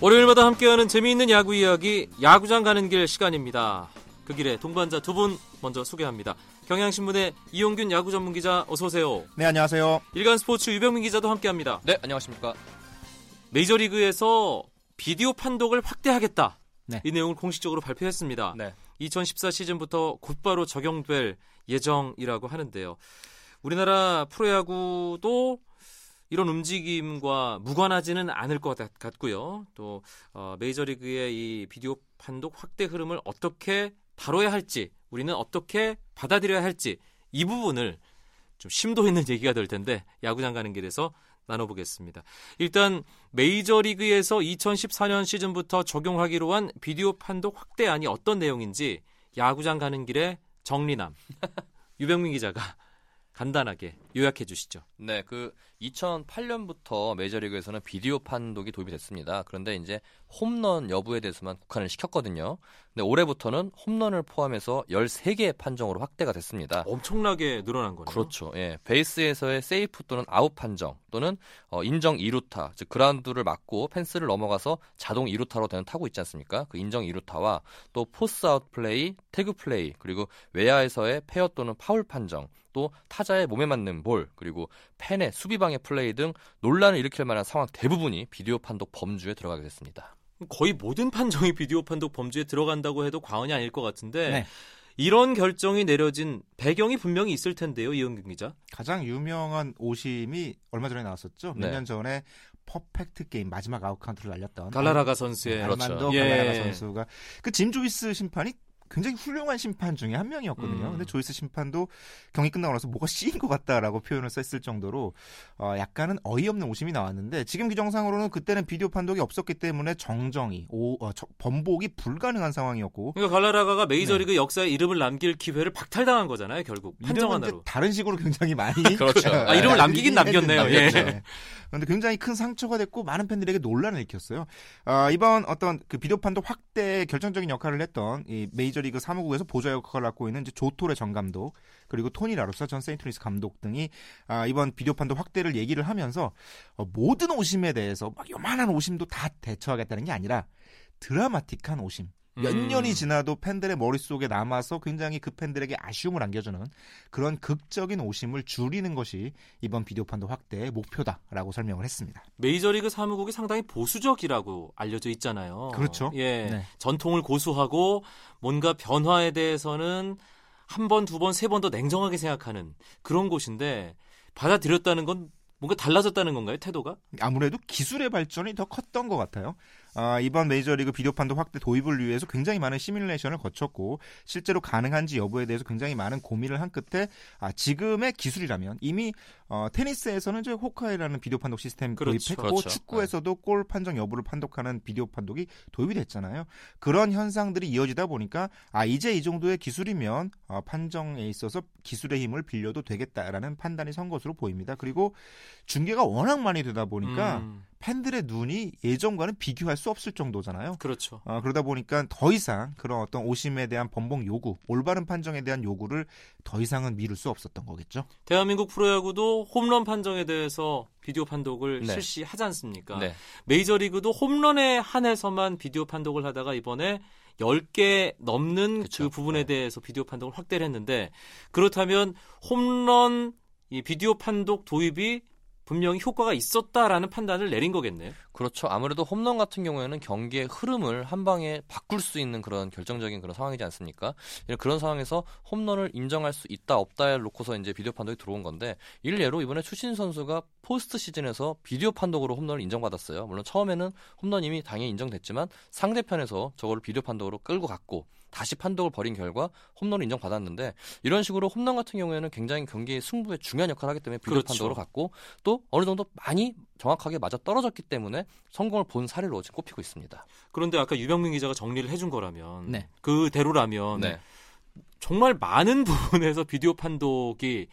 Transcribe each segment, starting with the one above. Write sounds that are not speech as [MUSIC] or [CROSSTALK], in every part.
월요일마다 함께하는 재미있는 야구 이야기 야구장 가는 길 시간입니다. 그 길에 동반자 두 분 먼저 소개합니다. 경향신문의 이용균 야구 전문 기자 어서 오세요. 네, 안녕하세요. 일간 스포츠 유병민 기자도 함께합니다. 네, 안녕하십니까. 메이저리그에서 비디오 판독을 확대하겠다. 네. 이 내용을 공식적으로 발표했습니다. 네. 2014 시즌부터 곧바로 적용될 예정이라고 하는데요. 우리나라 프로야구도 이런 움직임과 무관하지는 않을 것 같- 같고요. 또 어, 메이저리그의 이 비디오 판독 확대 흐름을 어떻게 다뤄야 할지, 우리는 어떻게 받아들여야 할지 이 부분을 좀 심도 있는 [LAUGHS] 얘기가 될 텐데 야구장 가는 길에서 나눠보겠습니다. 일단 메이저리그에서 2014년 시즌부터 적용하기로 한 비디오 판독 확대안이 어떤 내용인지 야구장 가는 길에 정리남 [LAUGHS] 유병민 기자가 간단하게 요약해 주시죠. 네, 그 2008년부터 메이저리그에서는 비디오 판독이 도입이 됐습니다. 그런데 이제 홈런 여부에 대해서만 국한을 시켰거든요. 근데 올해부터는 홈런을 포함해서 13개의 판정으로 확대가 됐습니다. 엄청나게 늘어난 거네요. 그렇죠. 예. 베이스에서의 세이프 또는 아웃 판정 또는 어, 인정 2루타, 즉 그라운드를 맞고 펜스를 넘어가서 자동 2루타로 되는 타구 있지 않습니까? 그 인정 2루타와 또 포스 아웃 플레이, 태그 플레이, 그리고 외야에서의 페어 또는 파울 판정, 또 타자의 몸에 맞는 볼, 그리고 팬의 수비 방해 플레이 등 논란을 일으킬 만한 상황 대부분이 비디오 판독 범주에 들어가게 됐습니다. 거의 모든 판정이 [LAUGHS] 비디오 판독 범주에 들어간다고 해도 과언이 아닐 것 같은데 네. 이런 결정이 내려진 배경이 분명히 있을 텐데요, 이영균 기자. 가장 유명한 오심이 얼마 전에 나왔었죠. 몇 네. 년 전에 퍼펙트 게임 마지막 아웃 카운트를 날렸던 갈라라가 선수의 그렇죠. 알만도 예. 갈라라가 선수가 그 짐 조이스 심판이 굉장히 훌륭한 심판 중에 한 명이었거든요. 음. 근데 조이스 심판도 경기 끝나고 나서 뭐가 씌인 것 같다라고 표현을 썼을 정도로 어, 약간은 어이없는 오심이 나왔는데 지금 규정상으로는 그때는 비디오 판독이 없었기 때문에 정정이 오, 어, 저- 번복이 불가능한 상황이었고 그러니까 갈라라가가 메이저리그 역사에 이름을 남길 기회를 박탈당한 거잖아요, 결국 판정 하나로. 다른 식으로 굉장히 많이 [LAUGHS] 그렇죠. 아, 이름을 남기긴 남겼네요. 예. 네. 그런데 굉장히 큰 상처가 됐고 많은 팬들에게 논란을 일으켰어요. 아, 이번 어떤 그 비디오 판독 확대 결정적인 역할을 했던 이 메이저 리그 사무국에서 보좌 역할을 맡고 있는 조 토레 전 감독 그리고 토니 라루사 전 세인트루이스 감독 등이 아, 이번 비디오 판독 확대를 얘기를 하면서 어, 모든 오심에 대해서 막 요만한 오심도 다 대처하겠다는 게 아니라 드라마틱한 오심. 몇 음. 년이 지나도 팬들의 머릿속에 남아서 굉장히 그 팬들에게 아쉬움을 안겨주는 그런 극적인 오심을 줄이는 것이 이번 비디오 판독 확대의 목표다라고 설명을 했습니다. 메이저리그 사무국이 상당히 보수적이라고 알려져 있잖아요. 그렇죠. 예. 네. 전통을 고수하고 뭔가 변화에 대해서는 한 번, 두 번, 세 번 더 냉정하게 생각하는 그런 곳인데 받아들였다는 건 뭔가 달라졌다는 건가요, 태도가? 아무래도 기술의 발전이 더 컸던 것 같아요. 아, 이번 메이저리그 비디오 판독 확대 도입을 위해서 굉장히 많은 시뮬레이션을 거쳤고 실제로 가능한지 여부에 대해서 굉장히 많은 고민을 한 끝에 아, 지금의 기술이라면 이미 어, 테니스에서는 이제 호카이라는 비디오 판독 시스템 그렇죠. 도입했고 그렇죠. 축구에서도 골 판정 여부를 판독하는 비디오 판독이 도입이 됐잖아요. 그런 현상들이 이어지다 보니까 아 이제 이 정도의 기술이면 어, 판정에 있어서 기술의 힘을 빌려도 되겠다라는 판단이 선 것으로 보입니다. 그리고 중계가 워낙 많이 되다 보니까 음, 팬들의 눈이 예전과는 비교할 수 없을 정도잖아요. 그렇죠. 어, 그러다 보니까 더 이상 그런 어떤 오심에 대한 번복 요구, 올바른 판정에 대한 요구를 더 이상은 미룰 수 없었던 거겠죠. 대한민국 프로야구도 홈런 판정에 대해서 비디오 판독을 네. 실시하지 않습니까? 네. 메이저리그도 홈런에 한해서만 비디오 판독을 하다가 이번에 10개 넘는 그 그쵸. 부분에 네. 대해서 비디오 판독을 확대를 했는데 그렇다면 홈런 이 비디오 판독 도입이 분명히 효과가 있었다라는 판단을 내린 거겠네요. 그렇죠. 아무래도 홈런 같은 경우에는 경기의 흐름을 한 방에 바꿀 수 있는 그런 결정적인 그런 상황이지 않습니까? 그런 상황에서 홈런을 인정할 수 있다 없다에 놓고서 이제 비디오 판독이 들어온 건데 일례로 이번에 추신 선수가 포스트 시즌에서 비디오 판독으로 홈런을 인정받았어요. 물론 처음에는 홈런임이 당연히 인정됐지만 상대편에서 저거를 비디오 판독으로 끌고 갔고 다시 판독을 벌인 결과 홈런을 인정받았는데 이런 식으로 홈런 같은 경우에는 굉장히 경기의 승부에 중요한 역할을 하기 때문에 비디오 그렇죠. 판독으로 갔고 또 어느 정도 많이 정확하게 맞아 떨어졌기 때문에 성공을 본 사례로 지금 꼽히고 있습니다. 그런데 아까 유병민 기자가 정리를 해준 거라면 네. 그대로라면 네. 정말 많은 [LAUGHS] 부분에서 비디오 판독이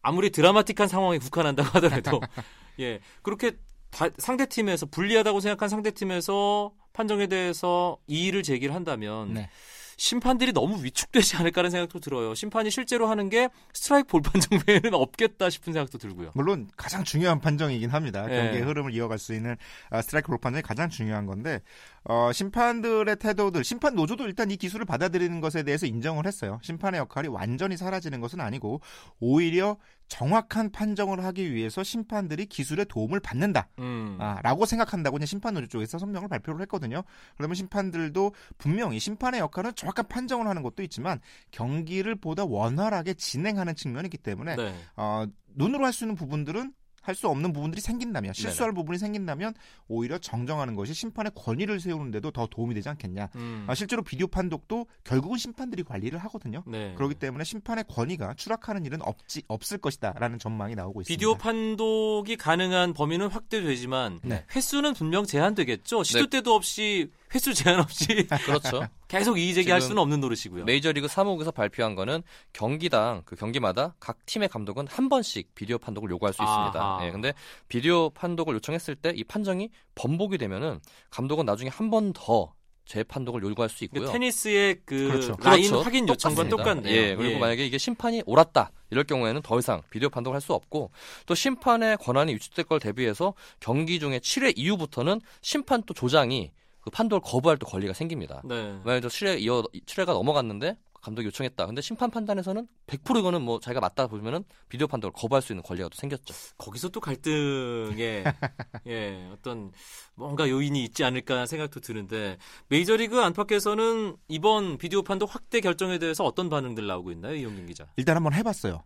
아무리 드라마틱한 상황에 국한한다고 하더라도 [LAUGHS] 예 그렇게 다- 상대 팀에서 불리하다고 생각한 상대 팀에서 판정에 대해서 이의를 제기를 한다면 네. 심판들이 너무 위축되지 않을까라는 생각도 들어요. 심판이 실제로 하는 게 스트라이크 볼 판정 외에는 없겠다 싶은 생각도 들고요. 물론 가장 중요한 판정이긴 합니다. 네. 경기의 흐름을 이어갈 수 있는 아, 스트라이크 볼 판정이 가장 중요한 건데 어, 심판들의 태도들, 심판 노조도 일단 이 기술을 받아들이는 것에 대해서 인정을 했어요. 심판의 역할이 완전히 사라지는 것은 아니고 오히려 정확한 판정을 하기 위해서 심판들이 기술의 도움을 받는다. 음. 아, 라고 생각한다고 이제 심판 노조 쪽에서 성명을 발표를 했거든요. 그러면 심판들도 분명히 심판의 역할은 정확한 판정을 하는 것도 있지만 경기를 보다 원활하게 진행하는 측면이 있기 때문에 네. 어, 눈으로 할 수 있는 부분들은 할 수 없는 부분들이 생긴다면 실수할 부분이 생긴다면 오히려 정정하는 것이 심판의 권위를 세우는데도 더 도움이 되지 않겠냐. 음. 아, 실제로 비디오 판독도 결국은 심판들이 관리를 하거든요. 네. 그렇기 때문에 심판의 권위가 추락하는 일은 없지 없을 것이다라는 전망이 나오고 있습니다. 비디오 판독이 가능한 범위는 확대되지만 네. 횟수는 분명 제한되겠죠. 시도 네. 때도 없이 횟수 제한 없이 [LAUGHS] 그렇죠. 계속 이의 제기할 지금 수는 없는 노릇이고요. 메이저리그 사무국에서 발표한 거는 경기당 그 경기마다 각 팀의 감독은 한 번씩 비디오 판독을 요구할 수 있습니다. 예, 근데 비디오 판독을 요청했을 때 이 판정이 번복이 되면은 감독은 나중에 한 번더 재판독을 요구할 수 있고요. 그 테니스의 그 그렇죠. 라인 그렇죠. 확인 요청과. 똑같네요. 예, 그리고 만약에 이게 심판이 옳았다 이럴 경우에는 더 이상 비디오 판독을 할 수 없고 또 심판의 권한이 위축될 걸 대비해서 경기 중에 7회 이후부터는 심판 또 조장이 그 판독을 거부할 또 권리가 생깁니다. 네. 만약에 7회 이어 7회가 넘어갔는데 감독이 요청했다. 근데 심판 판단에서는 100% 이거는 뭐 자기가 맞다 보면은 비디오 판독을 거부할 수 있는 권리가 또 생겼죠. 거기서 또 갈등에 [LAUGHS] 예, 어떤 뭔가 요인이 있지 않을까 생각도 드는데 메이저리그 안팎에서는 이번 비디오 판독 확대 결정에 대해서 어떤 반응들 나오고 있나요, 이용균 기자? 일단 한번 해봤어요.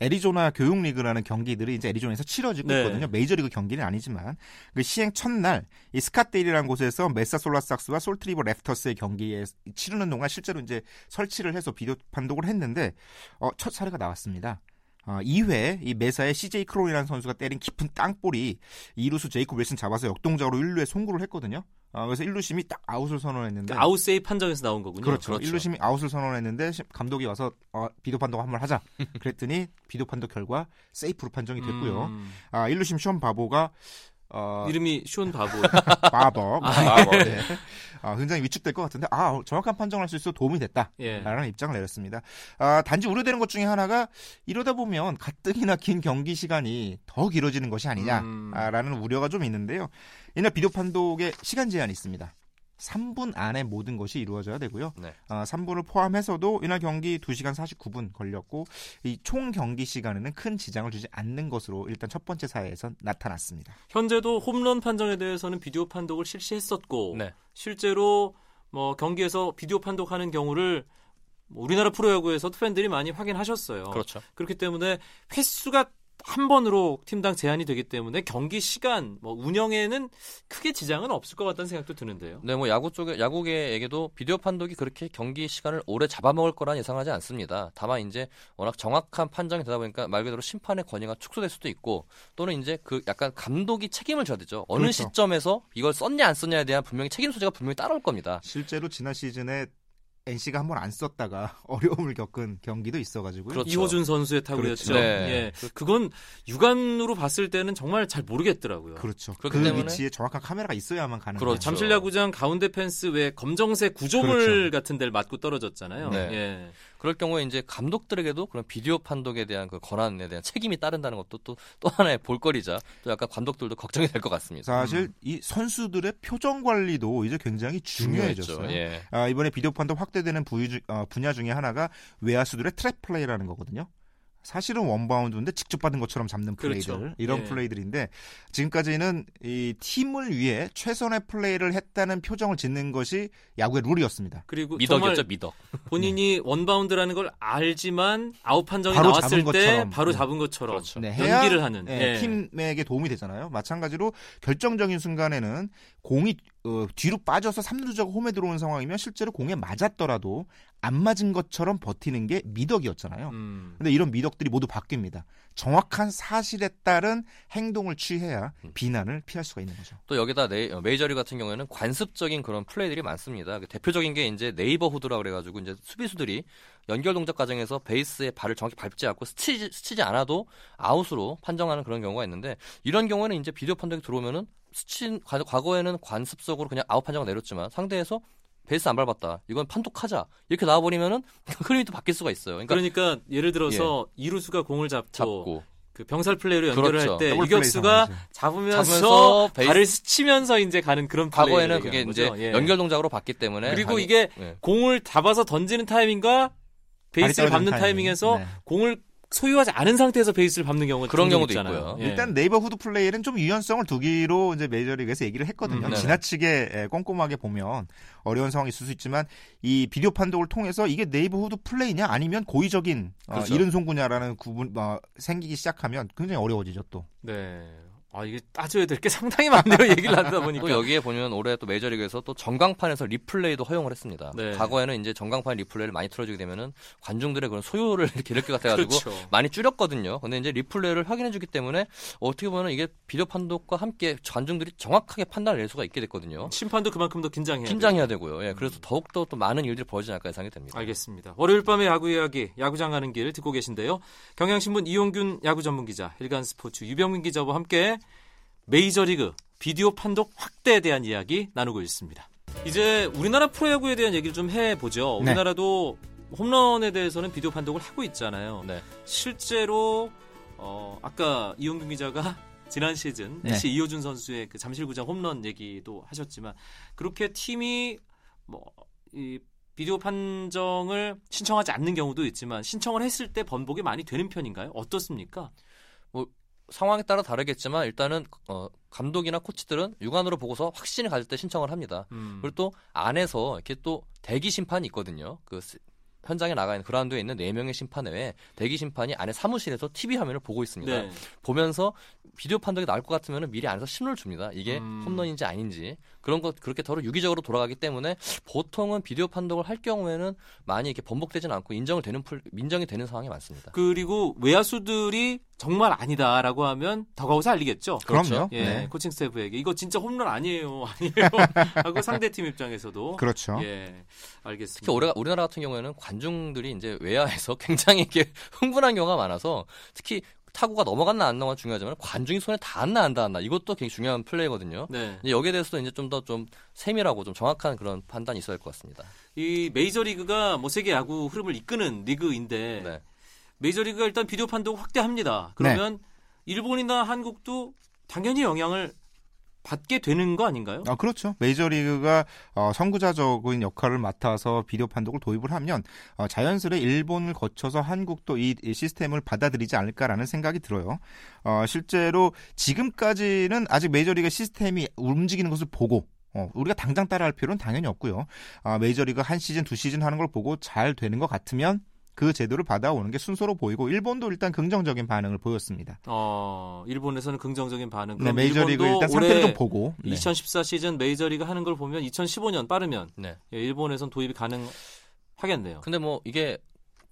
애리조나 교육리그라는 경기들이 이제 애리조나에서 치러지고 네. 있거든요. 메이저리그 경기는 아니지만 그 시행 첫날 이 스캇데일이라는 곳에서 메사 솔라삭스와 솔트리버 랩터스의 경기에 치르는 동안 실제로 이제 설치를 해서 비디오 판독을 했는데 어, 첫 사례가 나왔습니다. 어, 2회 이 메사의 CJ 크론이라는 선수가 때린 깊은 땅볼이 이루수 제이콥 윌슨 잡아서 역동작으로 1루에 송구를 했거든요. 어, 그래서 1루심이 딱 아웃을 선언했는데 그 아웃 세이 판정에서 나온 거군요. 그렇죠. 그렇죠. 1루심이 아웃을 선언했는데 시- 감독이 와서 어, 비디오 판독 한번 하자. [LAUGHS] 그랬더니 비디오 판독 결과 세이프로 판정이 됐고요. 음, 아, 1루심 시험 바보가 어, 이름이 쇼온 [LAUGHS] 바보. 바버. 아, 뭐, 네. 아, 굉장히 위축될 것 같은데 아, 정확한 판정을 할 수 있어 도움이 됐다. 예. 라는 입장을 내렸습니다. 아, 단지 우려되는 것 중에 하나가 이러다 보면 가뜩이나 긴 경기 시간이 더 길어지는 것이 음. 아니냐라는 우려가 좀 있는데요. 이날 비디오 판독에 시간 제한이 있습니다. 3분 안에 모든 것이 이루어져야 되고요. 네. 아, 3분을 포함해서도 이날 경기 2시간 49분 걸렸고 이 총 경기 시간에는 큰 지장을 주지 않는 것으로 일단 첫 번째 사회에서 나타났습니다. 현재도 홈런 판정에 대해서는 비디오 판독을 실시했었고 네. 실제로 뭐 경기에서 비디오 판독하는 경우를 뭐 우리나라 프로야구에서도 팬들이 많이 확인하셨어요. 그렇죠. 그렇기 때문에 횟수가 한 번으로 팀당 제한이 되기 때문에 경기 시간, 뭐 운영에는 크게 지장은 없을 것 같다는 생각도 드는데요. 네, 뭐 야구 쪽에 야구계에게도 비디오 판독이 그렇게 경기 시간을 오래 잡아먹을 거란 예상하지 않습니다. 다만 이제 워낙 정확한 판정이 되다 보니까 말 그대로 심판의 권위가 축소될 수도 있고 또는 이제 그 약간 감독이 책임을 져야 되죠. 어느 그렇죠. 시점에서 이걸 썼냐 안 썼냐에 대한 분명히 책임 소재가 분명히 따라올 겁니다. 실제로 지난 시즌에 NC가 한 번 안 썼다가 [LAUGHS] 어려움을 겪은 경기도 있어가지고요. 그렇죠. 이호준 선수의 타구였죠. 그렇죠. 네. 예. 그건 육안으로 봤을 때는 정말 잘 모르겠더라고요. 그렇죠. 그 위치에 정확한 카메라가 있어야만 가는 그렇죠. 잠실야구장 가운데 펜스 외 검정색 구조물 그렇죠. 같은 데를 맞고 떨어졌잖아요. 네. 예. 그럴 경우에 이제 감독들에게도 그런 비디오 판독에 대한 그 권한에 대한 책임이 따른다는 것도 또, 또 하나의 볼거리자 또 약간 감독들도 걱정이 될 것 같습니다. 사실 이 선수들의 표정 관리도 이제 굉장히 중요해졌어요. 예. 아, 이번에 비디오 판독 확대되는 부위 주- 어, 분야 중에 하나가 외야수들의 트랩 플레이라는 거거든요. 사실은 원바운드인데 직접 받은 것처럼 잡는 그렇죠. 플레이들 이런 예. 플레이들인데 지금까지는 이 팀을 위해 최선의 플레이를 했다는 표정을 짓는 것이 야구의 룰이었습니다. 그리고 미덕이었죠, 정말 미덕. 본인이 원바운드라는 걸 알지만 아웃 판정이 바로 나왔을 잡은 때 것처럼. 바로 네. 잡은 것처럼 그렇죠. 네, 연기를 하는 예, 예. 팀에게 도움이 되잖아요. 마찬가지로 결정적인 순간에는 공이 어, 뒤로 빠져서 3루 주자가 홈에 들어온 상황이면 실제로 공에 맞았더라도 안 맞은 것처럼 버티는 게 미덕이었잖아요. 음. 근데 이런 미덕들이 모두 바뀝니다. 정확한 사실에 따른 행동을 취해야 음. 비난을 피할 수가 있는 거죠. 또 여기다 네, 어, 메이저리 같은 경우에는 관습적인 그런 플레이들이 많습니다. 그 대표적인 게 이제 neighborhood라 그래가지고 이제 수비수들이 연결 동작 과정에서 베이스에 발을 정확히 밟지 않고 스치지, 스치지 않아도 아웃으로 판정하는 그런 경우가 있는데 이런 경우에는 이제 비디오 판독이 들어오면은 스친 과- 과거에는 관습적으로 그냥 아웃 판정을 내렸지만 상대에서 베이스 안 밟았다. 이건 판독하자. 이렇게 나와버리면은 [LAUGHS] 흐름이 또 바뀔 수가 있어요. 그러니까 그러니까 예를 들어서 이루수가 공을 잡고, 잡고 그 병살 플레이로 연결을 그렇죠. 할때 더블 유격수가 잡으면서, 잡으면서 베이스- 발을 스치면서 이제 가는 그런 과거에는 플레이를 그게 이제. 예. 연결 동작으로 봤기 때문에 그리고 당연히- 이게 예. 공을 잡아서 던지는 타이밍과 베이스를 밟는 타이밍. 타이밍에서 네. 공을 소유하지 않은 상태에서 베이스를 밟는 경우가 그런 경우도 있잖아요. 있고요. 예. 일단 neighborhood 플레이는 좀 유연성을 두기로 이제 메이저리그에서 얘기를 했거든요. 음, 네. 지나치게 에, 꼼꼼하게 보면 어려운 상황이 있을 수 있지만 이 비디오 판독을 통해서 이게 neighborhood 플레이냐 아니면 고의적인 어, 그렇죠. 이른 송구냐라는 구분 어, 생기기 시작하면 굉장히 어려워지죠 또. 네. 아 이게 따져야 될 게 상당히 많네요. [LAUGHS] 얘기를 하다 보니까. 또 여기에 보면 올해 또 메이저리그에서 또 전광판에서 리플레이도 허용을 했습니다. 네. 과거에는 이제 전광판 리플레이를 많이 틀어주게 되면은 관중들의 그런 소요를 [LAUGHS] 이렇게 이렇게 같아가지고 그렇죠. 많이 줄였거든요. 근데 이제 리플레이를 확인해주기 때문에 어떻게 보면 이게 비디오 판독과 함께 관중들이 정확하게 판단을 낼 수가 있게 됐거든요. 심판도 그만큼 더 긴장해야 긴장해야 되고요. 예, 그래서 더욱 더 또 많은 일들이 벌어지지 않을까 예상이 됩니다. 알겠습니다. 월요일 밤의 야구 이야기, 야구장 가는 길 듣고 계신데요. 경향신문 이용균 야구 전문 기자, 일간 스포츠 유병민 기자와 함께 메이저리그 비디오 판독 확대에 대한 이야기 나누고 있습니다. 이제 우리나라 프로야구에 대한 얘기를 좀 해보죠. 네. 우리나라도 홈런에 대해서는 비디오 판독을 하고 있잖아요. 네. 실제로 어, 아까 이용균 기자가 [LAUGHS] 지난 시즌 네. 이호준 선수의 그 잠실구장 홈런 얘기도 하셨지만 그렇게 팀이 뭐 이 비디오 판정을 신청하지 않는 경우도 있지만 신청을 했을 때 번복이 많이 되는 편인가요? 어떻습니까? 상황에 따라 다르겠지만 일단은 어, 감독이나 코치들은 육안으로 보고서 확신을 가질 때 신청을 합니다. 음. 그리고 또 안에서 이렇게 또 대기 심판이 있거든요. 그 스- 현장에 나가 있는 그라운드에 있는 네 명의 심판 외에 대기 심판이 안에 사무실에서 TV 화면을 보고 있습니다. 네. 보면서 비디오 판독이 나올 것 같으면 미리 안에서 신호를 줍니다. 이게 음. 홈런인지 아닌지 그런 것 그렇게 서로 유기적으로 돌아가기 때문에 보통은 비디오 판독을 할 경우에는 많이 이렇게 번복되지는 않고 인정을 되는 풀, 민정이 되는 상황이 많습니다. 그리고 외야수들이 정말 아니다라고 하면 더그아웃에 알리겠죠. 그렇죠. 그럼요. 예, 네. 코칭 스태프에게 이거 진짜 홈런 아니에요, [LAUGHS] 아니에요 하고 상대 팀 입장에서도 그렇죠. 예, 알겠습니다. 특히 우리가, 우리나라 같은 경우에는 관중들이 이제 외야에서 [LAUGHS] 굉장히 이렇게 흥분한 경우가 많아서 특히 타구가 넘어갔나 안 넘어가 중요하지만 관중이 손에 닿았나 안 닿았나 이것도 굉장히 중요한 플레이거든요. 네, 이제 여기에 대해서도 이제 좀더좀 세밀하고 좀 정확한 그런 판단이 있어야 할 것 같습니다. 이 메이저리그가 뭐 세계 야구 흐름을 이끄는 리그인데 네. 메이저리그가 일단 비디오 판독 확대합니다. 그러면 네. 일본이나 한국도 당연히 영향을 받게 되는 거 아닌가요? 아, 그렇죠. 메이저리그가 어, 선구자적인 역할을 맡아서 비디오 판독을 도입을 하면 어, 자연스레 일본을 거쳐서 한국도 이, 이 시스템을 받아들이지 않을까라는 생각이 들어요. 어, 실제로 지금까지는 아직 메이저리그 시스템이 움직이는 것을 보고 어, 우리가 당장 따라할 필요는 당연히 없고요. 아, 메이저리그 한 시즌, 두 시즌 하는 걸 보고 잘 되는 것 같으면 그 제도를 받아오는 게 순서로 보이고 일본도 일단 긍정적인 반응을 보였습니다. 어, 일본에서는 긍정적인 반응. 네, 그럼 메이저리그 일본도 일단 상태를 좀 보고 네. 2014 시즌 메이저리그 하는 걸 보면 2015년 빠르면 네. 예, 일본에선 도입이 가능 하겠네요. 근데 뭐 이게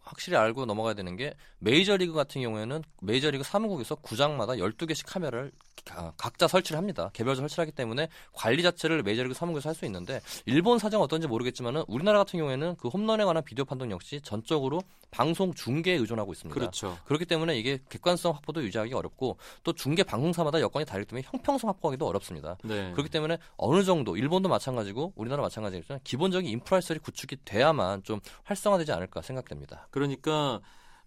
확실히 알고 넘어가야 되는 게 메이저리그 같은 경우에는 메이저리그 사무국에서 구장마다 12개씩 카메라를 가- 각자 설치를 합니다. 개별적으로 설치하기 때문에 관리 자체를 메이저리그 사무국에서 할 수 있는데 일본 사정 어떤지 모르겠지만은 우리나라 같은 경우에는 그 홈런에 관한 비디오 판독 역시 전적으로 방송 중계에 의존하고 있습니다. 그렇죠. 그렇기 때문에 이게 객관성 확보도 유지하기 어렵고 또 중계 방송사마다 여건이 다르기 때문에 형평성 확보하기도 어렵습니다. 네. 그렇기 때문에 어느 정도 일본도 마찬가지고 우리나라 마찬가지겠지만 기본적인 인프라시설이 구축이 돼야만 좀 활성화되지 않을까 생각됩니다. 그러니까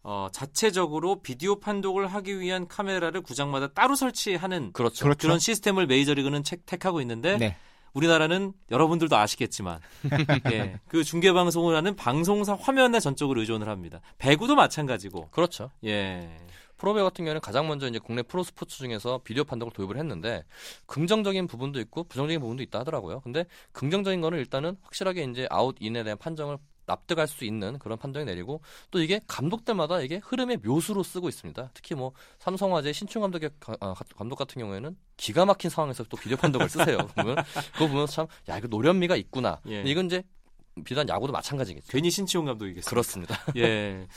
어, 자체적으로 비디오 판독을 하기 위한 카메라를 구장마다 따로 설치하는 그렇죠. 그렇죠. 그런 시스템을 메이저리그는 책, 택하고 있는데 네. 우리나라는 여러분들도 아시겠지만 [LAUGHS] 예, 그 중계 방송을 하는 방송사 화면에 전적으로 의존을 합니다. 배구도 마찬가지고 그렇죠. 예. 프로배구 같은 경우에는 가장 먼저 이제 국내 프로 스포츠 중에서 비디오 판독을 도입을 했는데 긍정적인 부분도 있고 부정적인 부분도 있다 하더라고요. 근데 긍정적인 거는 일단은 확실하게 이제 아웃 인에 대한 판정을 납득할 수 있는 그런 판정이 내리고 또 이게 감독들마다 이게 흐름의 묘수로 쓰고 있습니다. 특히 뭐 삼성화재 신충 감독의 가- 아, 감독 같은 경우에는 기가 막힌 상황에서 또 비디오 판독을 쓰세요. [LAUGHS] 보면 그거 보면서 참 야 이거 노련미가 있구나. 예. 이건 이제 비단 야구도 마찬가지겠죠. 괜히 신치용 감독이겠습니다. 그렇습니다. [LAUGHS] 예.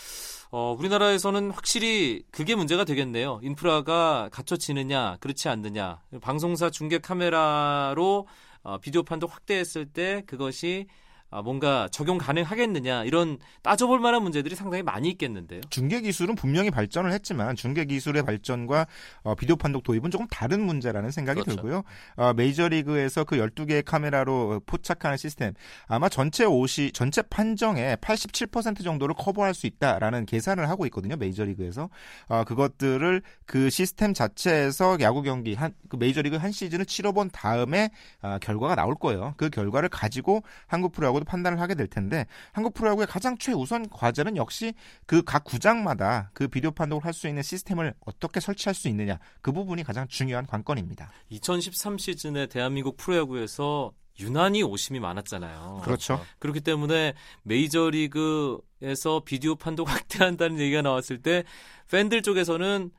어, 우리나라에서는 확실히 그게 문제가 되겠네요. 인프라가 갖춰지느냐, 그렇지 않느냐. 방송사 중계 카메라로 어, 비디오 판독 확대했을 때 그것이 아, 뭔가 적용 가능하겠느냐 이런 따져볼 만한 문제들이 상당히 많이 있겠는데요. 중계 기술은 분명히 발전을 했지만 중계 기술의 발전과 어, 비디오 판독 도입은 조금 다른 문제라는 생각이 그렇죠. 들고요. 어, 메이저리그에서 그 12개의 카메라로 포착하는 시스템 아마 전체 옷이 전체 판정의 87% 정도를 커버할 수 있다라는 계산을 하고 있거든요. 메이저리그에서 어, 그것들을 그 시스템 자체에서 야구 경기 한 그 메이저리그 한 시즌을 치러본 다음에 아, 결과가 나올 거예요. 그 결과를 가지고 한국 프로야구 도 판단을 하게 될 텐데 한국 프로야구의 가장 최우선 과제는 역시 그 각 구장마다 그 비디오 판독을 할 수 있는 시스템을 어떻게 설치할 수 있느냐 그 부분이 가장 중요한 관건입니다. 2013 시즌에 대한민국 프로야구에서 유난히 오심이 많았잖아요. 그렇죠. 그렇기 때문에 메이저리그에서 비디오 판독 [LAUGHS] 확대한다는 얘기가 나왔을 때 팬들 쪽에서는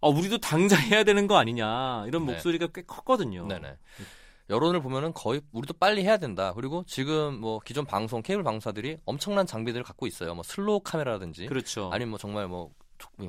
아, 우리도 당장 해야 되는 거 아니냐 이런 네. 목소리가 꽤 컸거든요. 네네. 여론을 보면은 거의 우리도 빨리 해야 된다. 그리고 지금 뭐 기존 방송 케이블 방송사들이 엄청난 장비들을 갖고 있어요. 뭐 슬로우 카메라라든지 그렇죠. 아니면 뭐 정말 뭐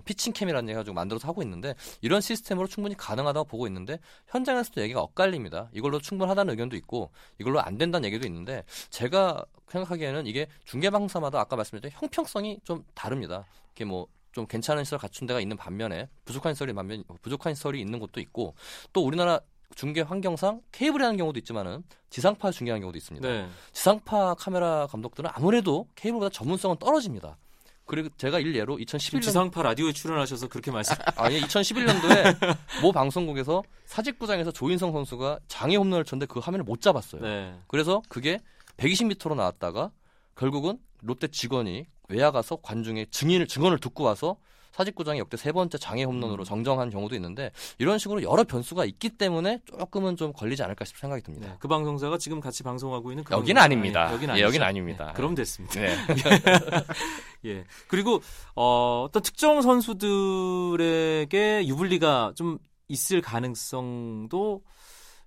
pitching cam이라는 얘기 가지고 만들어서 하고 있는데 이런 시스템으로 충분히 가능하다고 보고 있는데 현장에서도 얘기가 엇갈립니다. 이걸로 충분하다는 의견도 있고 이걸로 안 된다는 얘기도 있는데 제가 생각하기에는 이게 중계 방송사마다 아까 말씀드린 형평성이 좀 다릅니다. 이게 뭐 좀 괜찮은 시설 갖춘 데가 있는 반면에 부족한 시설이 반면 부족한 시설이 있는 곳도 있고 또 우리나라 중계 환경상 케이블이라는 경우도 있지만은 지상파 중계하는 경우도 있습니다. 네. 지상파 카메라 감독들은 아무래도 케이블보다 전문성은 떨어집니다. 그리고 제가 일례로 지금 2011년 지상파 라디오에 출연하셔서 그렇게 말씀. [LAUGHS] 아니 2011년도에 모 방송국에서 사직구장에서 조인성 선수가 장애 홈런을 쳤는데 그 화면을 못 잡았어요. 네. 그래서 그게 120m로 나왔다가 결국은 롯데 직원이 외야 가서 관중의 증인을 증언을 듣고 와서 사직구장이 역대 세 번째 장애 홈런으로 음. 정정한 경우도 있는데 이런 식으로 여러 변수가 있기 때문에 조금은 좀 걸리지 않을까 싶은 생각이 듭니다. 네. 그 방송사가 지금 같이 방송하고 있는 그 여기는. 아닙니다. 예, 여기는 예. 여기는 아닙니다. 네, 그럼 됐습니다. 네. [LAUGHS] 예. 그리고 어, 어떤 특정 선수들에게 유불리가 좀 있을 가능성도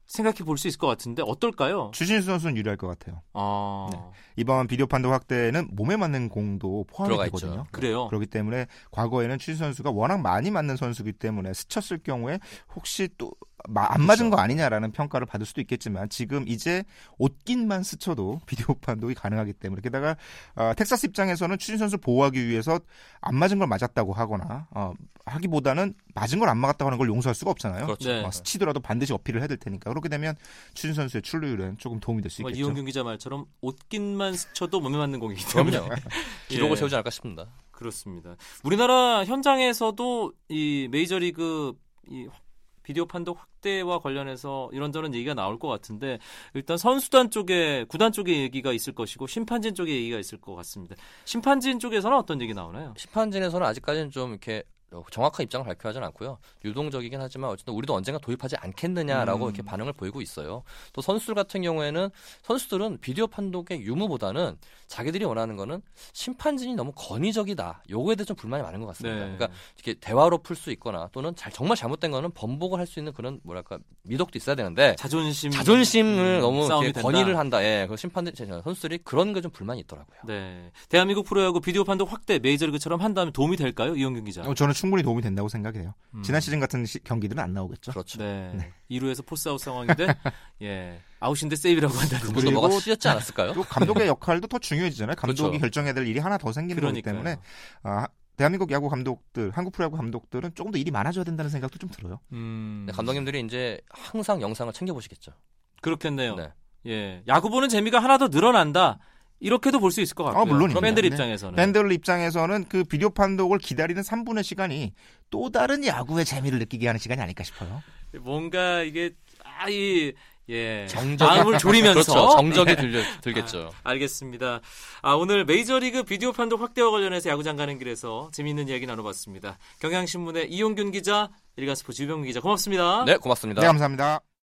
생각해 볼 수 있을 것 같은데 어떨까요? 주신수 선수는 유리할 것 같아요. 아, 네. 이번 비디오 판독 확대는 몸에 맞는 공도 포함이 되거든요. 있죠. 그래요. 그렇기 때문에 과거에는 추신 선수가 워낙 많이 맞는 선수이기 때문에 스쳤을 경우에 혹시 또안 맞은 그렇죠. 거 아니냐라는 평가를 받을 수도 있겠지만 지금 이제 옷깃만 스쳐도 [LAUGHS] 비디오 판독이 가능하기 때문에 게다가 어, 텍사스 입장에서는 추신 선수 보호하기 위해서 안 맞은 걸 맞았다고 하거나 어, 하기보다는 맞은 걸 안 맞았다고 하는 걸 용서할 수가 없잖아요. 그렇죠. 네. 어, 스치더라도 반드시 어필을 해야 될 테니까 그렇게 되면 추신 선수의 출루율은 조금 도움이 될수 정말 있겠죠. 이용균 기자 말처럼 옷깃만 스쳐도 몸에 맞는 공이기 때문에 그럼요. [LAUGHS] 기록을 예. 세우지 않을까 싶습니다. 그렇습니다. 우리나라 현장에서도 이 메이저리그 이 비디오 판독 확대와 관련해서 이런저런 얘기가 나올 것 같은데 일단 선수단 쪽에 구단 쪽에 얘기가 있을 것이고 심판진 쪽에 얘기가 있을 것 같습니다. 심판진 쪽에서는 어떤 얘기 나오나요? 심판진에서는 아직까지는 좀 이렇게 어, 정확한 입장을 발표하지는 않고요. 유동적이긴 하지만 어쨌든 우리도 언젠가 도입하지 않겠느냐라고 음. 이렇게 반응을 보이고 있어요. 또 선수들 같은 경우에는 선수들은 비디오 판독의 유무보다는 자기들이 원하는 거는 심판진이 너무 권위적이다. 요거에 대해 좀 불만이 많은 것 같습니다. 네. 그러니까 이렇게 대화로 풀 수 있거나 또는 잘, 정말 잘못된 거는 번복을 할 수 있는 그런 뭐랄까 미덕도 있어야 되는데 자존심 자존심을 음, 너무 이렇게. 권위를 한다. 예, 그 심판들 선수들이 그런 게 좀 불만이 있더라고요. 네. 대한민국 프로야구 비디오 판독 확대 메이저리그처럼 한다면 도움이 될까요? 이용균 기자. 어, 저는 충분히 도움이 된다고 생각해요. 음. 지난 시즌 같은 시- 경기들은 안 나오겠죠. 그렇죠. 네. 네. 2루에서 포스아웃 상황인데 [LAUGHS] 예. 아웃인데 세이브라고 한다는 그분도 그리고 뭐가 씌였지 않았을까요? 또 감독의 역할도 더 중요해지잖아요. 감독이 그렇죠. 결정해야 될 일이 하나 더 생기는 거기 그러니까요. 때문에 아, 대한민국 야구 감독들, 한국 프로야구 감독들은 조금 더 일이 많아져야 된다는 생각도 좀 들어요. 음. 네, 감독님들이 이제 항상 영상을 챙겨 보시겠죠. 그렇겠네요. 네. 예. 야구 보는 재미가 하나 더 늘어난다. 이렇게도 볼 수 있을 것 같고요. 아, 물론입니다. 팬들 네. 입장에서는. 팬들 입장에서는 그 비디오 판독을 기다리는 3분의 시간이 또 다른 야구의 재미를 느끼게 하는 시간이 아닐까 싶어요. 뭔가 이게 아이 예. 정적이- 마음을 [LAUGHS] 졸이면서 그렇죠. 정적이 들려, 들겠죠. 알겠습니다. 아, 오늘 메이저리그 비디오 판독 확대와 관련해서 야구장 가는 길에서 재미있는 이야기 나눠봤습니다. 경향신문의 이용균 기자, 일간스포츠 유병기 기자 고맙습니다. 네, 고맙습니다. 네, 감사합니다.